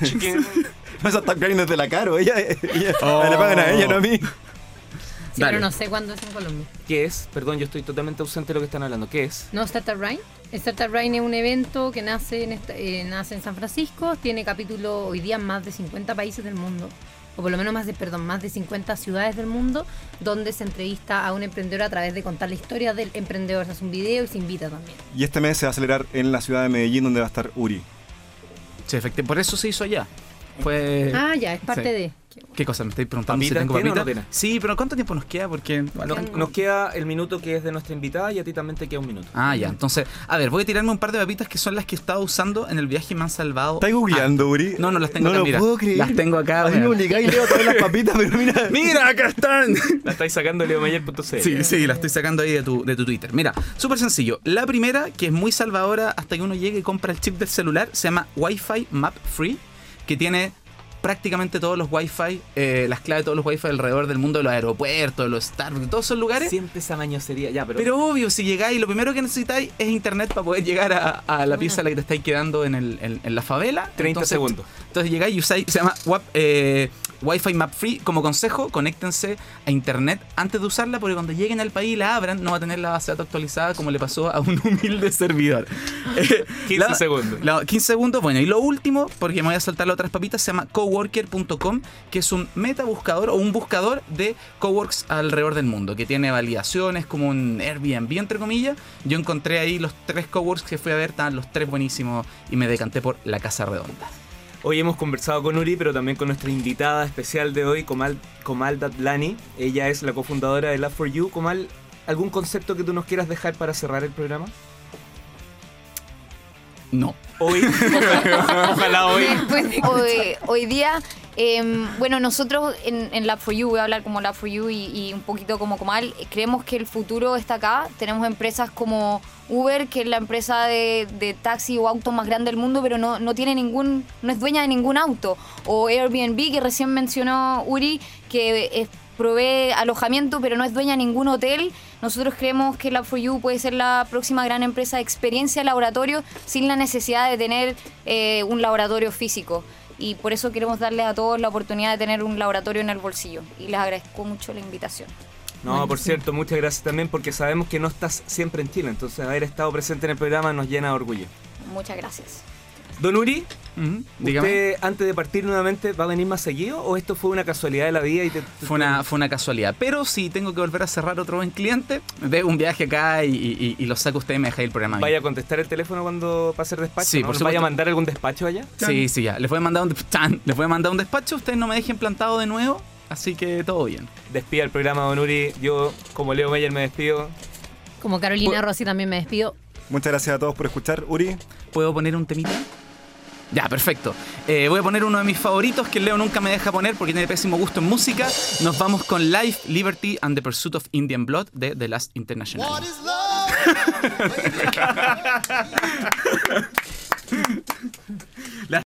[SPEAKER 2] No, Startup Grind es de la caro. Ella, ella
[SPEAKER 5] Oh.
[SPEAKER 2] le pagan a ella, no a mí.
[SPEAKER 3] Sí,
[SPEAKER 5] Dale.
[SPEAKER 3] pero no sé cuándo es en Colombia.
[SPEAKER 1] ¿Qué es? Perdón, yo estoy totalmente ausente de lo que están hablando. ¿Qué es?
[SPEAKER 3] No, Startup Rain. Startup Rain es un evento que nace en, esta- eh, nace en San Francisco, tiene capítulo hoy día en más de 50 países del mundo, o por lo menos más de, perdón, más de 50 ciudades del mundo, donde se entrevista a un emprendedor a través de contar la historia del emprendedor. Se hace un video y se invita también.
[SPEAKER 2] Y este mes se va a acelerar en la ciudad de Medellín, donde va a estar Uri.
[SPEAKER 5] Sí, efectivamente. Por eso se hizo allá. Fue.
[SPEAKER 3] Ah, ya, es parte
[SPEAKER 5] sí.
[SPEAKER 3] de...
[SPEAKER 5] ¿Qué cosa? ¿Me estáis preguntando si
[SPEAKER 1] ¿Papita
[SPEAKER 5] tengo papita?
[SPEAKER 1] no?
[SPEAKER 5] Sí, pero ¿cuánto tiempo nos queda? Porque.
[SPEAKER 1] Nos, nos queda el minuto que es de nuestra invitada y a ti también te queda un minuto.
[SPEAKER 5] Ah, ya. Entonces, a ver, voy a tirarme un par de papitas que son las que he estado usando en el viaje y me han salvado.
[SPEAKER 2] ¿Estás googleando, Uri?
[SPEAKER 5] Ah, no, no las tengo
[SPEAKER 2] No
[SPEAKER 5] acá,
[SPEAKER 2] lo
[SPEAKER 5] mira.
[SPEAKER 2] puedo creer.
[SPEAKER 5] Las tengo acá,
[SPEAKER 2] A mí me obligáis Leo a traer las papitas, pero mira.
[SPEAKER 5] ¡Mira, acá están!
[SPEAKER 1] La estáis sacando leomayer.cl.
[SPEAKER 5] Sí, sí, la estoy sacando ahí de tu, de tu Twitter. Mira, súper sencillo. La primera, que es muy salvadora hasta que uno llegue y compra el chip del celular, se llama Wi-Fi Map Free, que tiene prácticamente todos los Wi-Fi, eh, las claves de todos los Wi-Fi alrededor del mundo, de los aeropuertos, de los Starbucks, de todos esos lugares.
[SPEAKER 1] Siempre esa mañosería. Ya, pero...
[SPEAKER 5] Pero obvio, si llegáis, lo primero que necesitáis es internet para poder llegar a, a la pieza a la que te estáis quedando en, el, en, en la favela.
[SPEAKER 1] 30
[SPEAKER 5] Entonces,
[SPEAKER 1] segundos.
[SPEAKER 5] Entonces llegáis y usáis, se llama Wap- eh, Wi-Fi Map Free. Como consejo, conéctense a internet antes de usarla, porque cuando lleguen al país y la abran, no va a tener la base de datos actualizada como le pasó a un humilde servidor. Eh,
[SPEAKER 1] 15 segundos.
[SPEAKER 5] la- 15 segundos, bueno, y lo último, porque me voy a saltar las otras papitas, se llama coworker.com, que es un meta buscador o un buscador de coworks alrededor del mundo, que tiene validaciones como un Airbnb, entre comillas. Yo encontré ahí los tres coworks que fui a ver, estaban los tres buenísimos y me decanté por la Casa Redonda.
[SPEAKER 1] Hoy hemos conversado con Uri, pero también con nuestra invitada especial de hoy, Comal, Comal Datlani. Ella es la cofundadora de Lab4U. Comal, ¿algún concepto que tú nos quieras dejar para cerrar el programa?
[SPEAKER 5] No.
[SPEAKER 1] Hoy, ojalá, ojalá hoy.
[SPEAKER 3] Después de
[SPEAKER 4] hoy, hoy día, em, bueno, nosotros en, en Lab4U, voy a hablar como Lab4U y, y un poquito como Comal, eh, creemos que el futuro está acá. Tenemos empresas como Uber, que es la empresa de, de taxi o auto más grande del mundo, pero no, no tiene ningún, no es dueña de ningún auto. O Airbnb, que recién mencionó Uri, que es provee alojamiento, pero no es dueña de ningún hotel. Nosotros creemos que Lab4U puede ser la próxima gran empresa de experiencia de laboratorio sin la necesidad de tener eh, un laboratorio físico. Y por eso queremos darle a todos la oportunidad de tener un laboratorio en el bolsillo. Y les agradezco mucho la invitación.
[SPEAKER 1] No, por cierto, muchas gracias también porque sabemos que no estás siempre en Chile, entonces haber estado presente en el programa nos llena de orgullo.
[SPEAKER 4] Muchas gracias.
[SPEAKER 1] Don Uri. ¿usted antes de partir nuevamente va a venir más seguido o esto fue una casualidad de la vida y te, te-
[SPEAKER 5] Fue una, fue una casualidad. Pero si tengo que volver a cerrar otro buen cliente, de un viaje acá y, y- y lo saco usted y me deja el programa.
[SPEAKER 1] vaya a contestar el teléfono cuando pase el despacho?
[SPEAKER 5] Sí,
[SPEAKER 1] ¿no?
[SPEAKER 5] por
[SPEAKER 1] ¿Nos vaya a mandar algún despacho allá?
[SPEAKER 5] Sí, sí, ya. Les voy a mandar un, ¡Chan! Les voy a mandar un despacho. Ustedes no me dejen plantado de nuevo. Así que todo bien.
[SPEAKER 1] Despida el programa, Don Uri. Yo, como Leo Meyer, me despido.
[SPEAKER 3] Como Carolina Rossi también me despido.
[SPEAKER 2] Muchas gracias a todos por escuchar. Uri,
[SPEAKER 5] ¿Puedo poner un temita? Ya, perfecto. Eh, voy a poner uno de mis favoritos que Leo nunca me deja poner porque tiene pésimo gusto en música. Nos vamos con Life, Liberty and the Pursuit of Indian Blood de The Last International.
[SPEAKER 6] What is love?